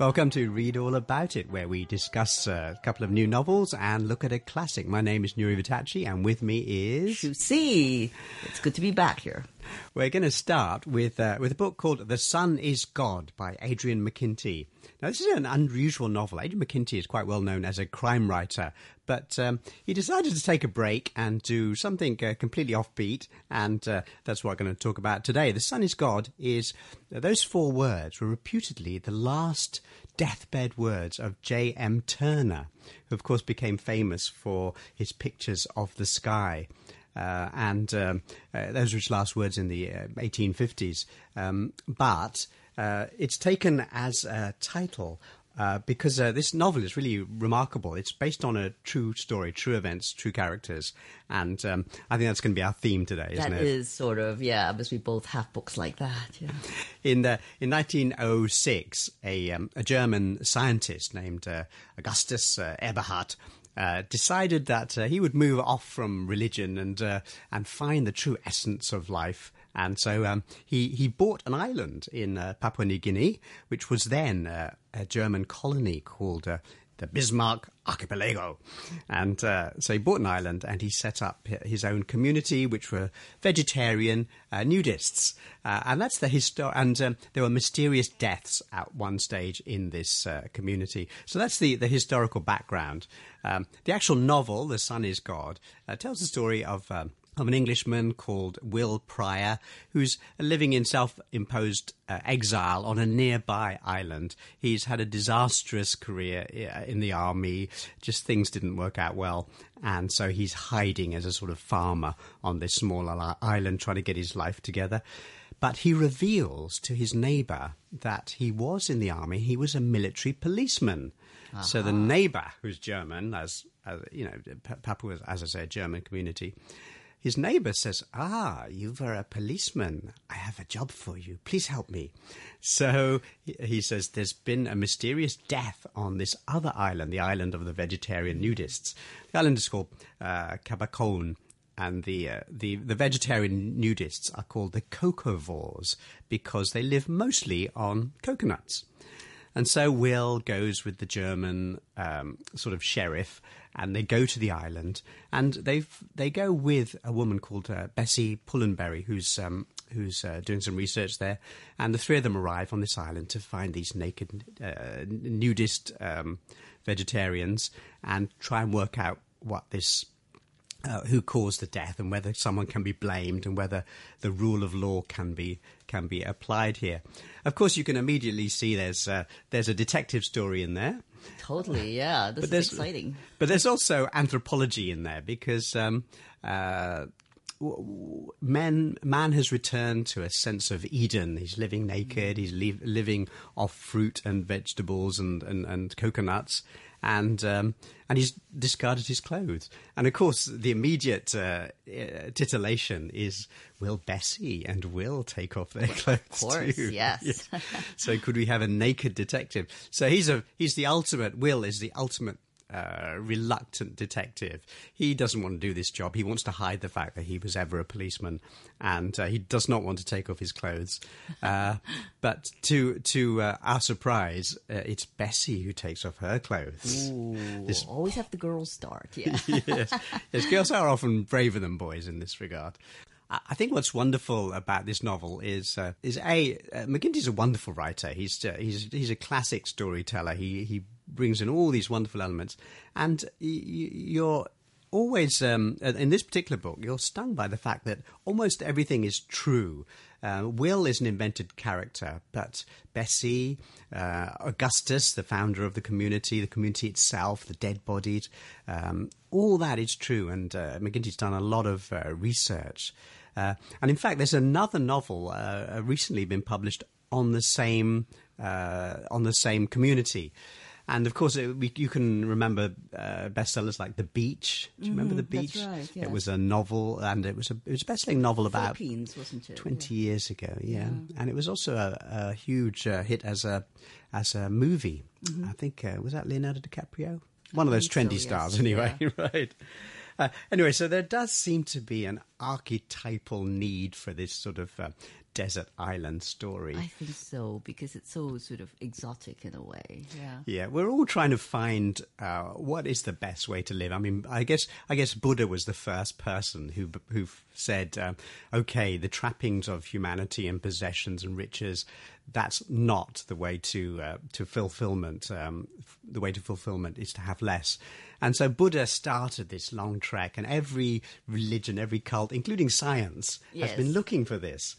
Welcome to Read All About It, where we discuss a couple of new novels and look at a classic. My name is Nury Vittachi, and with me is Xu Xi. It's good to be back here. We're going to start with uh, with a book called The Sun Is God by Adrian McKinty. Now, this is an unusual novel. Adrian McKinty is quite well known as a crime writer, but um, he decided to take a break and do something uh, completely offbeat, and uh, that's what we're going to talk about today. The Sun Is God is uh, those four words were reputedly the last deathbed words of J.M. Turner, who of course became famous for his pictures of the sky. Uh, and um, uh, those were his last words in the uh, 1850s. Um, but uh, it's taken as a title uh, because uh, this novel is really remarkable. It's based on a true story, true events, true characters, and um, I think that's going to be our theme today, isn't That is sort of, yeah, because we both have books like that. Yeah. In the, in 1906, a, um, a German scientist named uh, Augustus uh, Eberhard uh, decided that uh, he would move off from religion and uh, and find the true essence of life. And so um, he he bought an island in uh, Papua New Guinea, which was then uh, a German colony called the Bismarck Archipelago. And uh, so he bought an island and he set up his own community, which were vegetarian uh, nudists. Uh, and that's the histo- and um, there were mysterious deaths at one stage in this uh, community. So that's the, the historical background. Um, the actual novel, The Sun is God, uh, tells the story of. Um, of an Englishman called Will Pryor, who's living in self-imposed uh, exile on a nearby island. He's had a disastrous career in the army. Just things didn't work out well. And so he's hiding as a sort of farmer on this small island trying to get his life together. But he reveals to his neighbor that he was in the army. He was a military policeman. So the neighbor, who's German, as, as you know, Papua, as I say, a German community, his neighbor says, Ah, you were a policeman. I have a job for you. Please help me. So he- says, There's been a mysterious death on this other island, the island of the vegetarian nudists. The island is called uh, Kabakon. And the, uh, the the vegetarian nudists are called the cocovores because they live mostly on coconuts. And so Will goes with the German um, sort of sheriff, and they go to the island, and they they go with a woman called uh, Bessie Pullen-Burry, who's um, who's uh, doing some research there, and the three of them arrive on this island to find these naked uh, nudist um, vegetarians and try and work out what this uh, who caused the death and whether someone can be blamed and whether the rule of law can be can be applied here. Of course, you can immediately see there's uh, there's a detective story in there, Totally, yeah. This but is exciting. But there's also anthropology in there because um, uh, w- man man has returned to a sense of Eden. He's living naked. He's li- living off fruit and vegetables and and, and coconuts. And um, and he's discarded his clothes, and of course the immediate uh, uh, titillation is: Will Bessie and Will take off their clothes? Of course, too? yes. Yeah. So could we have a naked detective? So he's a he's the ultimate. Will is the ultimate uh, reluctant detective. He doesn't want to do this job. He wants to hide the fact that he was ever a policeman, and uh, he does not want to take off his clothes. Uh, but to to uh, our surprise, uh, it's Bessie who takes off her clothes. Ooh, This- always have the girls start, yeah. yes. yes, girls are often braver than boys in this regard. I I think what's wonderful about this novel is uh, is a uh, McKinty's a wonderful writer. He's uh, he's he's a classic storyteller. He he brings in all these wonderful elements, and you're always um, in this particular book you're stung by the fact that almost everything is true. Uh, Will is an invented character, but Bessie, uh, Augustus, the founder of the community, the community itself, the dead bodied, um, all that is true. And uh, McKinty's done a lot of uh, research. Uh, and in fact, there's another novel uh, recently been published on the same uh, on the same community. And of course, it, we, you can remember uh, bestsellers like The Beach. Do you remember The Beach? right, yes. It was a novel, and it was a it was a best-selling novel about Philippines, wasn't it? 20 years ago, yeah. And it was also a, a huge uh, hit as a as a movie. I think uh, was that Leonardo DiCaprio, one of those Mm-hmm. trendy so, stars, yes. anyway. right. Uh, anyway, so there does seem to be an archetypal need for this sort of uh, desert island story. I think so because it's so sort of exotic in a way. Yeah. Yeah, we're all trying to find uh, what is the best way to live. I mean, I guess I guess Buddha was the first person who who said, um, "Okay, the trappings of humanity and possessions and riches, that's not the way to uh, to fulfillment. Um, the way to fulfillment is to have less." And so Buddha started this long trek, and every religion, every cult, including science, Yes. has been looking for this.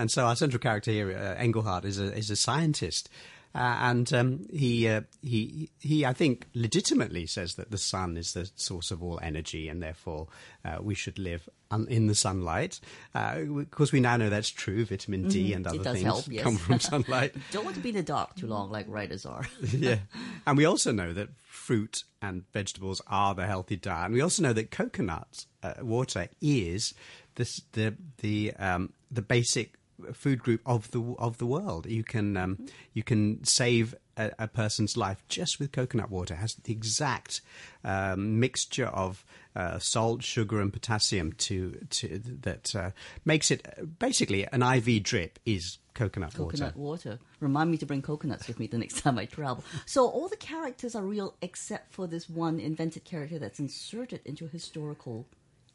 And so our central character here, uh, Engelhardt, is a is a scientist, uh, and um, he uh, he he I think legitimately says that the sun is the source of all energy, and therefore uh, we should live un- in the sunlight. Uh, of course, we now know that's true. Vitamin D and Mm-hmm. It other things help, yes. come from sunlight. Don't want to be in the dark too long, like writers are. yeah. And we also know that fruit and vegetables are the healthy diet. And we also know that coconut uh, water is this, the the um, the basic food group of the of the world. You can um, you can save a, a person's life just with coconut water. It has the exact um, mixture of uh, salt, sugar, and potassium to to that uh, makes it basically an IV drip is coconut, coconut water. water. Remind me to bring coconuts with me the next time I travel. So all the characters are real except for this one invented character that's inserted into a historical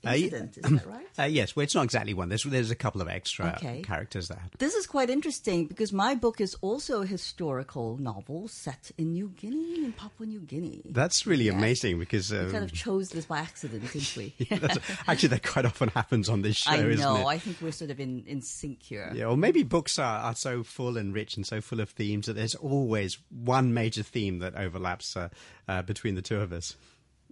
Uh, y- Is that right? Uh, yes, well, it's not exactly one. There's there's a couple of extra Okay. characters that. This is quite interesting because my book is also a historical novel set in New Guinea, in Papua New Guinea. That's really amazing because we um, kind of chose this by accident, didn't we? actually that quite often happens on this show, I know. I think we're sort of in, in sync here. Yeah, or maybe books are, are so full and rich and so full of themes that there's always one major theme that overlaps uh, uh, between the two of us.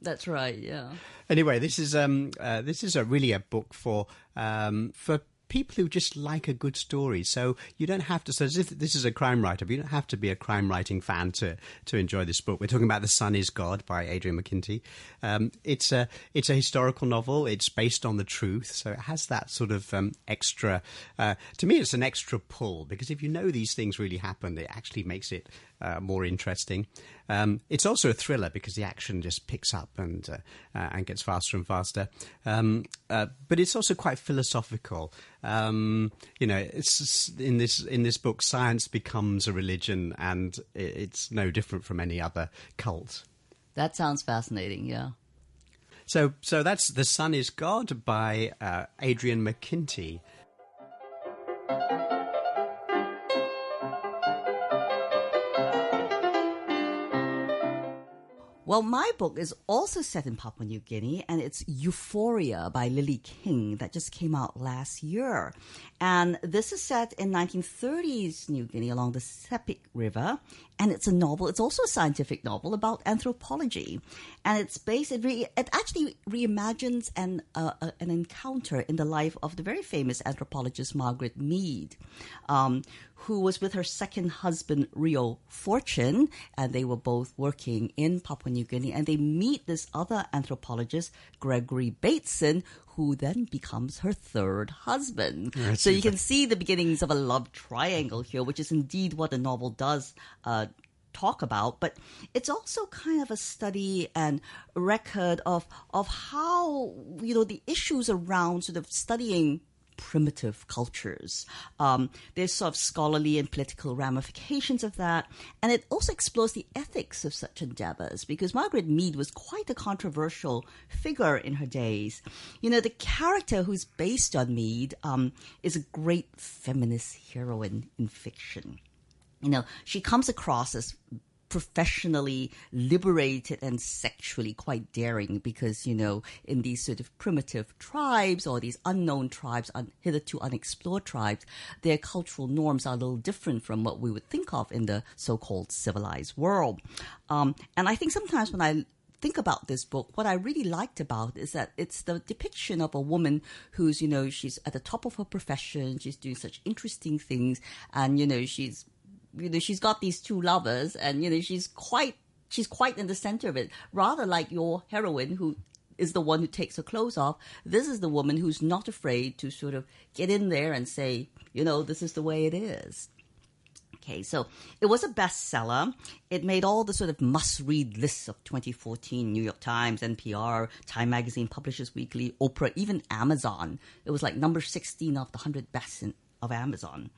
That's right. Yeah. Anyway, this is um uh, this is a really a book for um for people who just like a good story. So you don't have to. So if this is a crime writer, but you don't have to be a crime writing fan to to enjoy this book. We're talking about The Sun Is God by Adrian McKinty. Um, it's a it's a historical novel. It's based on the truth, so it has that sort of um, extra. Uh, to me, it's an extra pull because if you know these things really happened, it actually makes it uh, more interesting. Um, it's also a thriller because the action just picks up and uh, uh, and gets faster and faster. Um, uh, but it's also quite philosophical. Um, you know, it's in this in this book, science becomes a religion, and it's no different from any other cult. That sounds fascinating. Yeah. So, so that's "The Sun Is God" by uh, Adrian McKinty. Well, my book is also set in Papua New Guinea, and it's Euphoria by Lily King that just came out last year. And this is set in 1930s New Guinea along the Sepik River, and it's a novel. It's also a scientific novel about anthropology, and it's based. It, re, it actually reimagines an uh, uh, an encounter in the life of the very famous anthropologist Margaret Mead. Um, who was with her second husband, Reo Fortune, and they were both working in Papua New Guinea. And they meet this other anthropologist, Gregory Bateson, who then becomes her third husband. so you can see the beginnings of a love triangle here, which is indeed what the novel does. Uh, talk about but it's also kind of a study and record of of how you know the issues around sort of studying primitive cultures. Um, there's sort of scholarly and political ramifications of that, and it also explores the ethics of such endeavors because Margaret Mead was quite a controversial figure in her days. You know, the character who's based on Mead um, is a great feminist heroine in fiction. You know, she comes across as professionally liberated and sexually quite daring because, you know, in these sort of primitive tribes or these unknown tribes, un- hitherto unexplored tribes, their cultural norms are a little different from what we would think of in the so called civilized world. Um, and I think sometimes when I think about this book, what I really liked about is that it's the depiction of a woman who's, you know, she's at the top of her profession, she's doing such interesting things, and, you know, she's you know she's got these two lovers and you know she's quite she's quite in the center of it rather like your heroine who is the one who takes her clothes off this is the woman who's not afraid to sort of get in there and say you know this is the way it is Okay, so it was a bestseller. It made all the sort of must-read lists of 2014 New York Times, NPR, Time Magazine, Publishers Weekly, Oprah, even Amazon. It was like number 16 of the 100 best in, of Amazon.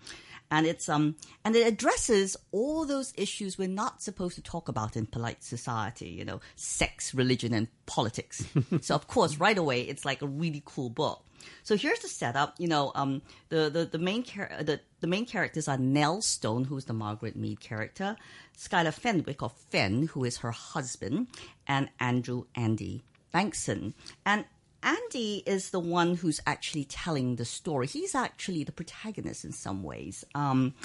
And it's um and it addresses all those issues we're not supposed to talk about in polite society, you know, sex, religion, and politics. so of course, right away, it's like a really cool book. So here's the setup. You know, um, the the the main char- the the main characters are Nell Stone, who's the Margaret Mead character, Schuyler Fenwick or Fen, who is her husband, and Andrew Andy Bankson. And Andy is the one who's actually telling the story. He's actually the protagonist in some ways. Um,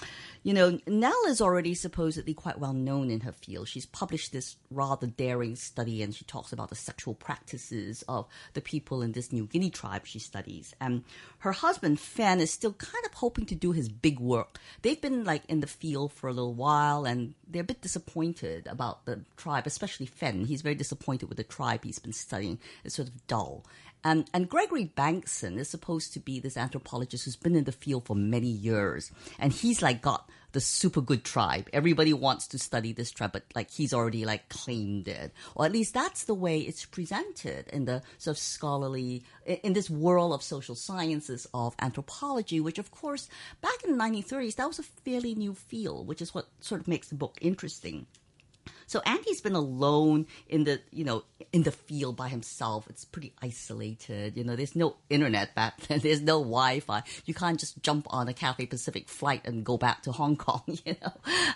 you know, Nell is already supposedly quite well known in her field. She's published this rather daring study and she talks about the sexual practices of the people in this New Guinea tribe she studies. And her husband, Fen, is still kind of hoping to do his big work. They've been like in the field for a little while and they're a bit disappointed about the tribe, especially Fen. He's very disappointed with the tribe he's been studying. It's sort of dull. And, and Gregory Bankson is supposed to be this anthropologist who's been in the field for many years. And he's like got the super good tribe. Everybody wants to study this tribe, but like he's already like claimed it. Or at least that's the way it's presented in the sort of scholarly, in this world of social sciences of anthropology, which of course back in the 1930s, that was a fairly new field, which is what sort of makes the book interesting. So Andy's been alone in the, you know, in the field by himself. It's pretty isolated. You know, there's no internet back then. There's no Wi-Fi. You can't just jump on a Cathay Pacific flight and go back to Hong Kong, you know.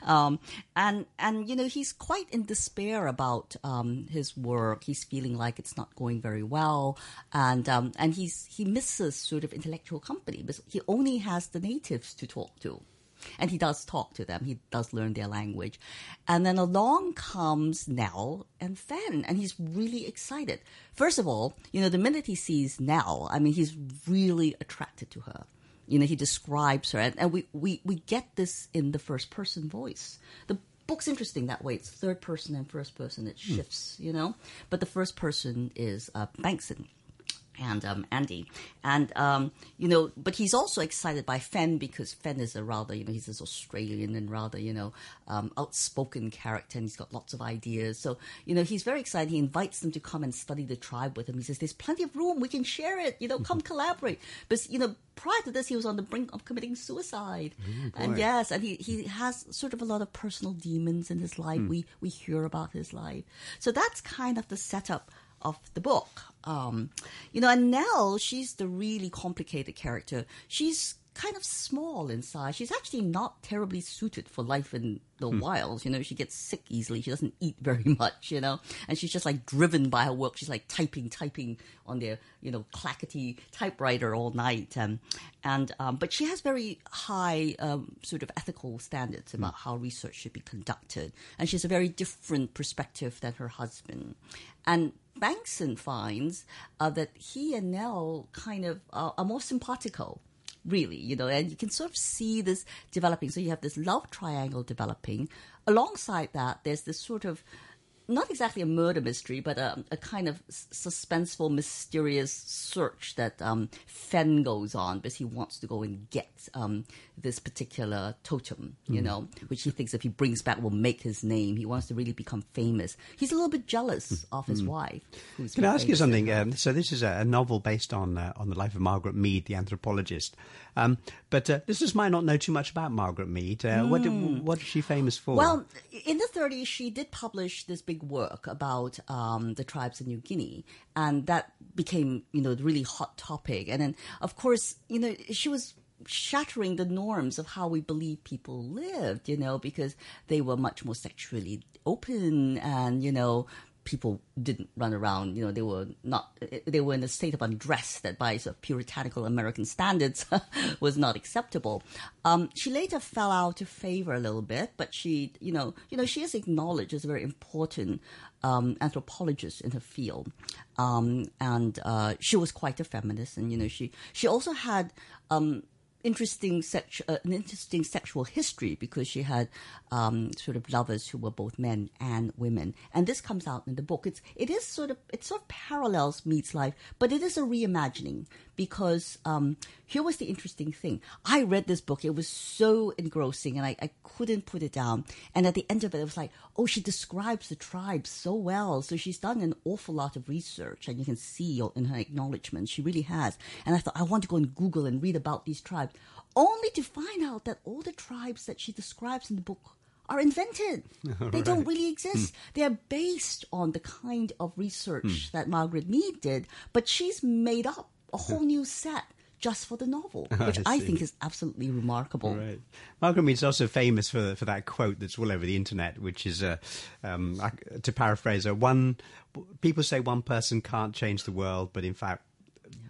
Um, and, and, you know, he's quite in despair about, um, his work. He's feeling like it's not going very well. And, um, and he's, he misses sort of intellectual company because he only has the natives to talk to and he does talk to them. He does learn their language. And then along comes Nell and Fen, and he's really excited. First of all, you know, the minute he sees Nell, I mean, he's really attracted to her. You know, he describes her, and, and we, we, we get this in the first person voice. The book's interesting that way. It's third person and first person. It shifts, you know, but the first person is uh, Bankson and um, Andy, and um, you know, but he's also excited by Fen because Fen is a rather, you know, he's this Australian and rather, you know, um, outspoken character, and he's got lots of ideas. So, you know, he's very excited. He invites them to come and study the tribe with him. He says, "There's plenty of room. We can share it. You know, come collaborate." But you know, prior to this, he was on the brink of committing suicide, and yes, and he he has sort of a lot of personal demons in his life. We we hear about his life, so that's kind of the setup of the book. Um, you know, and Nell, she's the really complicated character. She's kind of small in size. She's actually not terribly suited for life in the Hmm. wilds. You know, she gets sick easily. She doesn't eat very much, you know, and she's just like driven by her work. She's like typing, typing on their, you know, clackety typewriter all night. Um, and, um, but she has very high, um, sort of ethical standards Hmm. about how research should be conducted. And she's a very different perspective than her husband. And Bankson finds uh, that he and Nell kind of uh, are more simpatico really, you know, and you can sort of see this developing. So you have this love triangle developing. Alongside that, there's this sort of not exactly a murder mystery, but a, a kind of suspenseful, mysterious search that um, Fen goes on because he wants to go and get um, this particular totem, you know, which he thinks if he brings back will make his name. He wants to really become famous. He's a little bit jealous of his wife. Who's Can I ask you something? Um, so this is a, novel based on uh, on the life of Margaret Mead, the anthropologist. Um, but uh, listeners might not know too much about Margaret Mead. Uh, What did, what is she famous for? Well, in the 30s, she did publish this big work about um, the tribes in New Guinea, and that became, you know, the really hot topic. And then, of course, you know, she was shattering the norms of how we believe people lived, you know, because they were much more sexually open and, you know, people didn't run around. You know, they were not. They were in a state of undress that, by sort of puritanical American standards, was not acceptable. Um, she later fell out of favor a little bit, but she, you know, you know, she is acknowledged as a very important um, anthropologist in her field, um, and uh, she was quite a feminist. And you know, she she also had. Um, interesting sex, uh, an interesting sexual history because she had um, sort of lovers who were both men and women, and this comes out in the book. It's it is sort of it sort of parallels Mead's life, but it is a reimagining because um, here was the interesting thing. I read this book; it was so engrossing, and I, I couldn't put it down. And at the end of it, it was like, oh, she describes the tribe so well. So she's done an awful lot of research, and you can see in her acknowledgments she really has. And I thought I want to go and Google and read about these tribes. only to find out that all the tribes that she describes in the book are invented. They don't really exist. They are based on the kind of research that Margaret Mead did, but she's made up a whole new set just for the novel, which I, I think is absolutely remarkable. Right. Margaret Mead's also famous for for that quote that's all over the internet, which is, uh, um, to paraphrase her, one people say one person can't change the world, but in fact,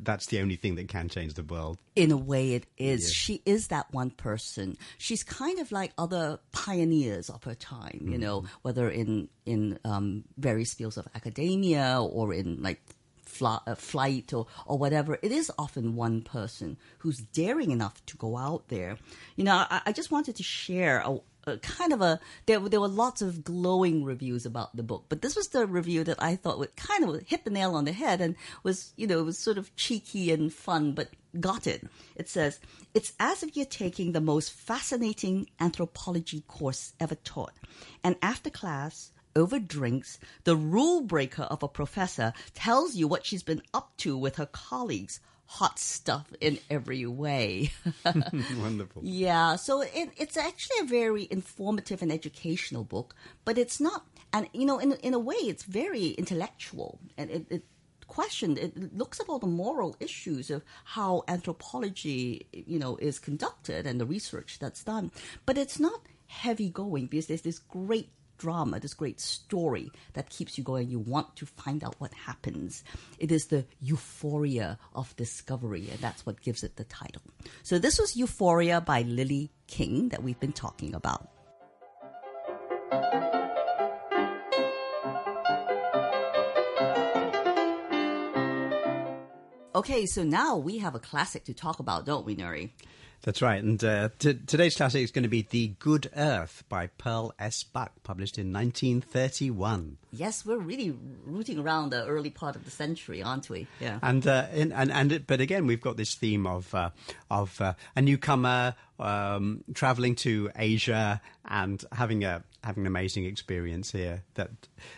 that's the only thing that can change the world. in a way it is she is that one person she's kind of like other pioneers of her time you know Mm-hmm. whether in in um, various fields of academia or in like uh, flight or or whatever it is often one person who's daring enough to go out there. You know i, I just wanted to share a, a kind of a there, there were lots of glowing reviews about the book but this was the review that i thought would kind of hit the nail on the head and was you know it was sort of cheeky and fun but got it. It says it's as if you're taking the most fascinating anthropology course ever taught. And after class over drinks, the rule breaker of a professor tells you what she's been up to with her colleagues. Hot stuff in every way. Wonderful. Yeah, so it, it's actually a very informative and educational book, but it's not, and you know, in in a way, it's very intellectual, and it, it questioned, it looks at all the moral issues of how anthropology, you know, is conducted and the research that's done, but it's not heavy going because there's this great drama, this great story that keeps you going. You want to find out what happens. It is the euphoria of discovery, and that's what gives it the title. So this was Euphoria by Lily King that we've been talking about. Okay, so now we have a classic to talk about, don't we, Nury? That's right. And uh, t- today's classic is going to be The Good Earth by Pearl S. Buck, published in 1931. Yes, we're really rooting around the early part of the century, aren't we? Yeah. And, uh, in, and and it, but again, we've got this theme of uh, of uh, a newcomer um, traveling to Asia and having a having an amazing experience here. That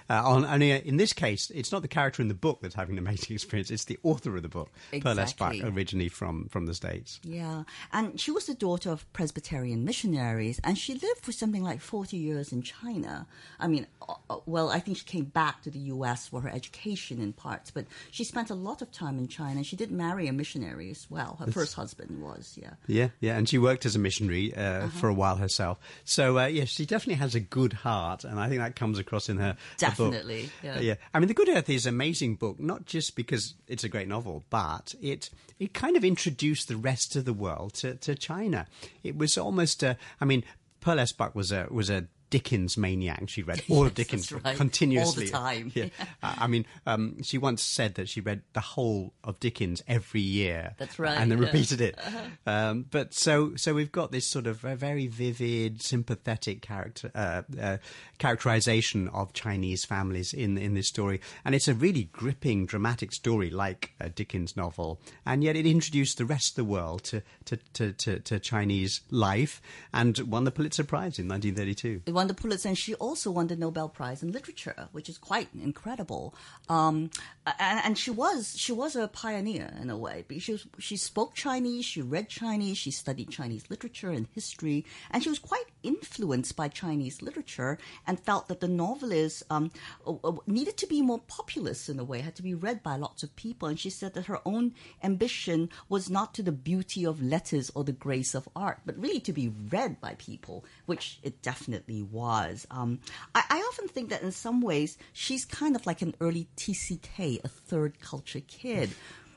uh, on only in this case, it's not the character in the book that's having an amazing experience; it's the author of the book, Pearl S. Buck, originally from from the states. Yeah, and she was the daughter of Presbyterian missionaries, and she lived for something like 40 years in China. I mean, uh, uh, well, I think she came back to the U.S. for her education in parts, but she spent a lot of time in China. She did marry a missionary as well. Her first husband was, yeah. Yeah, yeah, and she worked as a missionary uh, for a while herself. So uh, yeah, she definitely has a good heart, and I think that comes across in her. Definitely, yeah. Uh, yeah. I mean, The Good Earth is an amazing book, not just because it's a great novel, but it it kind of introduced the rest of the world to, to China. It was almost, uh, I mean, Pearl S. Buck was a was a Dickens maniac. She read all of Dickens right. continuously. All the time. Yeah. Uh, I mean, um, she once said that she read the whole of Dickens every year. That's right, And then yeah. repeated it. Um, but so so we've got this sort of a very vivid, sympathetic character uh, uh, characterization of Chinese families in in this story, and it's a really gripping, dramatic story, like a Dickens novel. And yet, it introduced the rest of the world to to, to, to, to Chinese life and won the Pulitzer Prize in 1932. It won the Pulitzer, and she also won the Nobel Prize in Literature, which is quite incredible. Um, and, and she was she was a pioneer in a way she was, she spoke Chinese, she read Chinese, she studied Chinese literature and history, and she was quite influenced by Chinese literature and felt that the novelist um, uh, uh, needed to be more populist in a way, had to be read by lots of people. And she said that her own ambition was not to the beauty of letters or the grace of art, but really to be read by people, which it definitely was. Um, I, I often think that in some ways she's kind of like an early TCK, a third culture kid.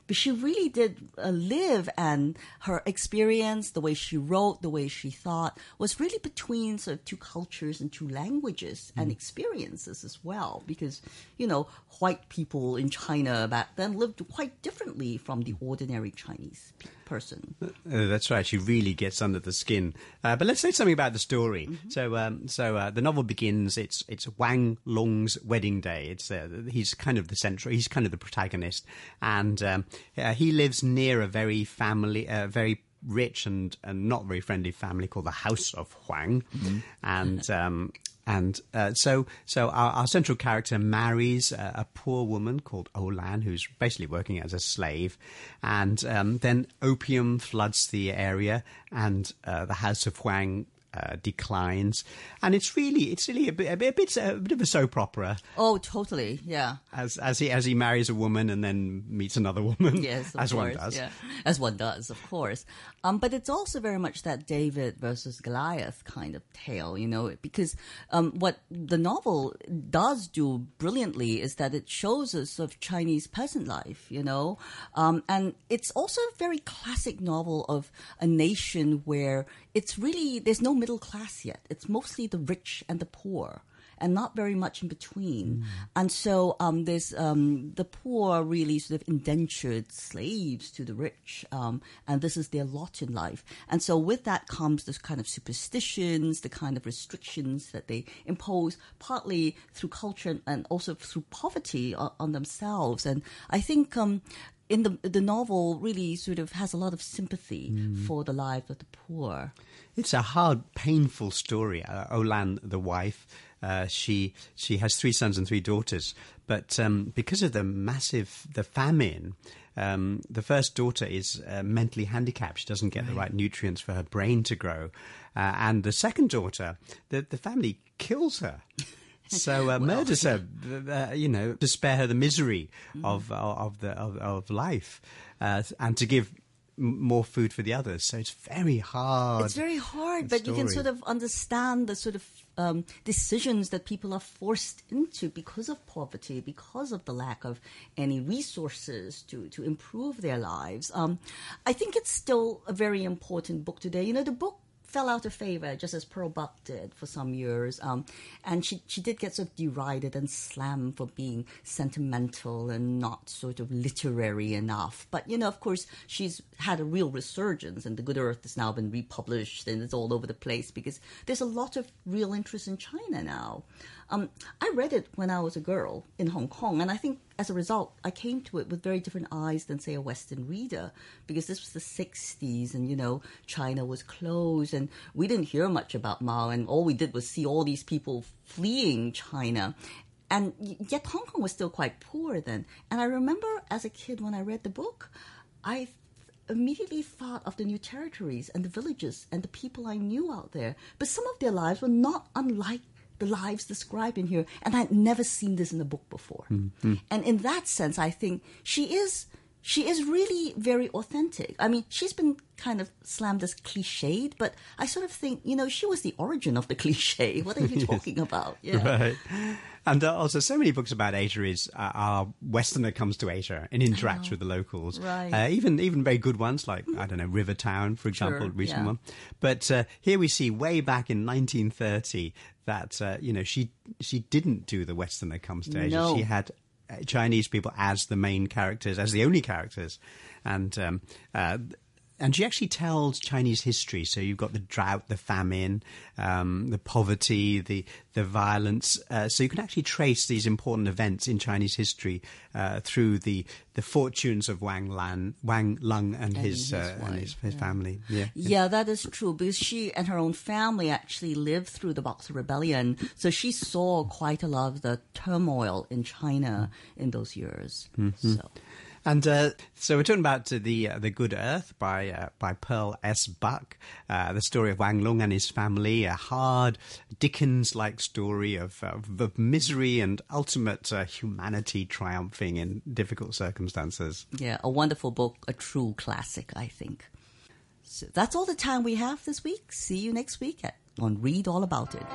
But she really did uh, live, and her experience, the way she wrote, the way she thought, was really between sort of two cultures and two languages and experiences as well. Because, you know, white people in China back then lived quite differently from the ordinary Chinese pe- person. Uh, that's right. She really gets under the skin. Uh, but let's say something about the story. So, um, so uh, the novel begins. It's it's Wang Lung's wedding day. It's uh, he's kind of the central. He's kind of the protagonist, and um, uh, he lives near a very family, uh, very rich and and not very friendly family called the House of Huang, and. Um, and uh, so so our, our, central character marries a, a, poor woman called Olan, who's basically working as a slave, and um, then opium floods the area, and uh, the House of Huang uh, declines, and it's really it's really a bit a bit, a bit, a bit of a soap opera. Oh, totally, yeah. As as he as he marries a woman and then meets another woman. Yes, as course, one does. Yeah. As one does, of course. Um, but it's also very much that David versus Goliath kind of tale, you know, because um, what the novel does do brilliantly is that it shows us of Chinese peasant life, you know, um, and it's also a very classic novel of a nation where it's really there's no middle class yet. It's mostly the rich and the poor and not very much in between. Mm. And so um, there's um, the poor really sort of indentured slaves to the rich, um, and this is their lot in life. And so with that comes this kind of superstitions, the kind of restrictions that they impose, partly through culture and also through poverty on, on themselves. And I think um, in the the novel really sort of has a lot of sympathy mm. for the lives of the poor. It's a hard, painful story. Uh, Olan, the wife, uh, she she has three sons and three daughters, but um, because of the massive the famine. Um, the first daughter is uh, mentally handicapped. She doesn't get right. the right nutrients for her brain to grow. Uh, and the second daughter, the, the family kills her. So uh, well, murders her, uh, you know, to spare her the misery mm. of, of the of, of life, uh, and to give more food for the others. So it's very hard. It's very hard, but story. you can sort of understand the sort of um, decisions that people are forced into because of poverty, because of the lack of any resources to, to improve their lives. Um, I think it's still a very important book today. You know, the book fell out of favor, just as Pearl Buck did for some years. Um, and she, she did get sort of derided and slammed for being sentimental and not sort of literary enough. But, you know, of course, she's had a real resurgence, and The Good Earth has now been republished and it's all over the place because there's a lot of real interest in China now. Um, I read it when I was a girl in Hong Kong, and I think as a result, I came to it with very different eyes than, say, a Western reader, because this was the 60s, and, you know, China was closed, and we didn't hear much about Mao, and all we did was see all these people fleeing China. And yet Hong Kong was still quite poor then. And I remember as a kid when I read the book, I immediately thought of the new territories and the villages and the people I knew out there. But some of their lives were not unlike the lives described in here. And I'd never seen this in a book before. Mm-hmm. And in that sense, I think she is she is really very authentic. I mean, she's been kind of slammed as cliched, but I sort of think, you know, she was the origin of the cliche. What are you talking about? Yeah. Right. And uh, also, so many books about Asia is uh, our Westerner comes to Asia and interacts with the locals. Right. Uh, even even very good ones like I don't know River Town, for example, sure, recent yeah. one. But uh, here we see way back in 1930 that uh, you know she she didn't do the Westerner comes to Asia. No. She had uh, Chinese people as the main characters, as the only characters, and um, uh, and she actually tells Chinese history. So you've got the drought, the famine, um, the poverty, the the violence. Uh, so you can actually trace these important events in Chinese history uh, through the the fortunes of Wang Lan, Wang Lung, and, and his, his uh, and his, his yeah. family. Yeah, yeah, that is true because she and her own family actually lived through the Boxer Rebellion, so she saw quite a lot of the turmoil in China in those years. Mm-hmm. So. And uh, so we're talking about uh, the uh, the Good Earth by uh, by Pearl S. Buck, uh, the story of Wang Lung and his family, a hard Dickens-like story of, of, of misery and ultimate uh, humanity triumphing in difficult circumstances. Yeah, a wonderful book, a true classic, I think. So that's all the time we have this week. See you next week at, on Read All About It.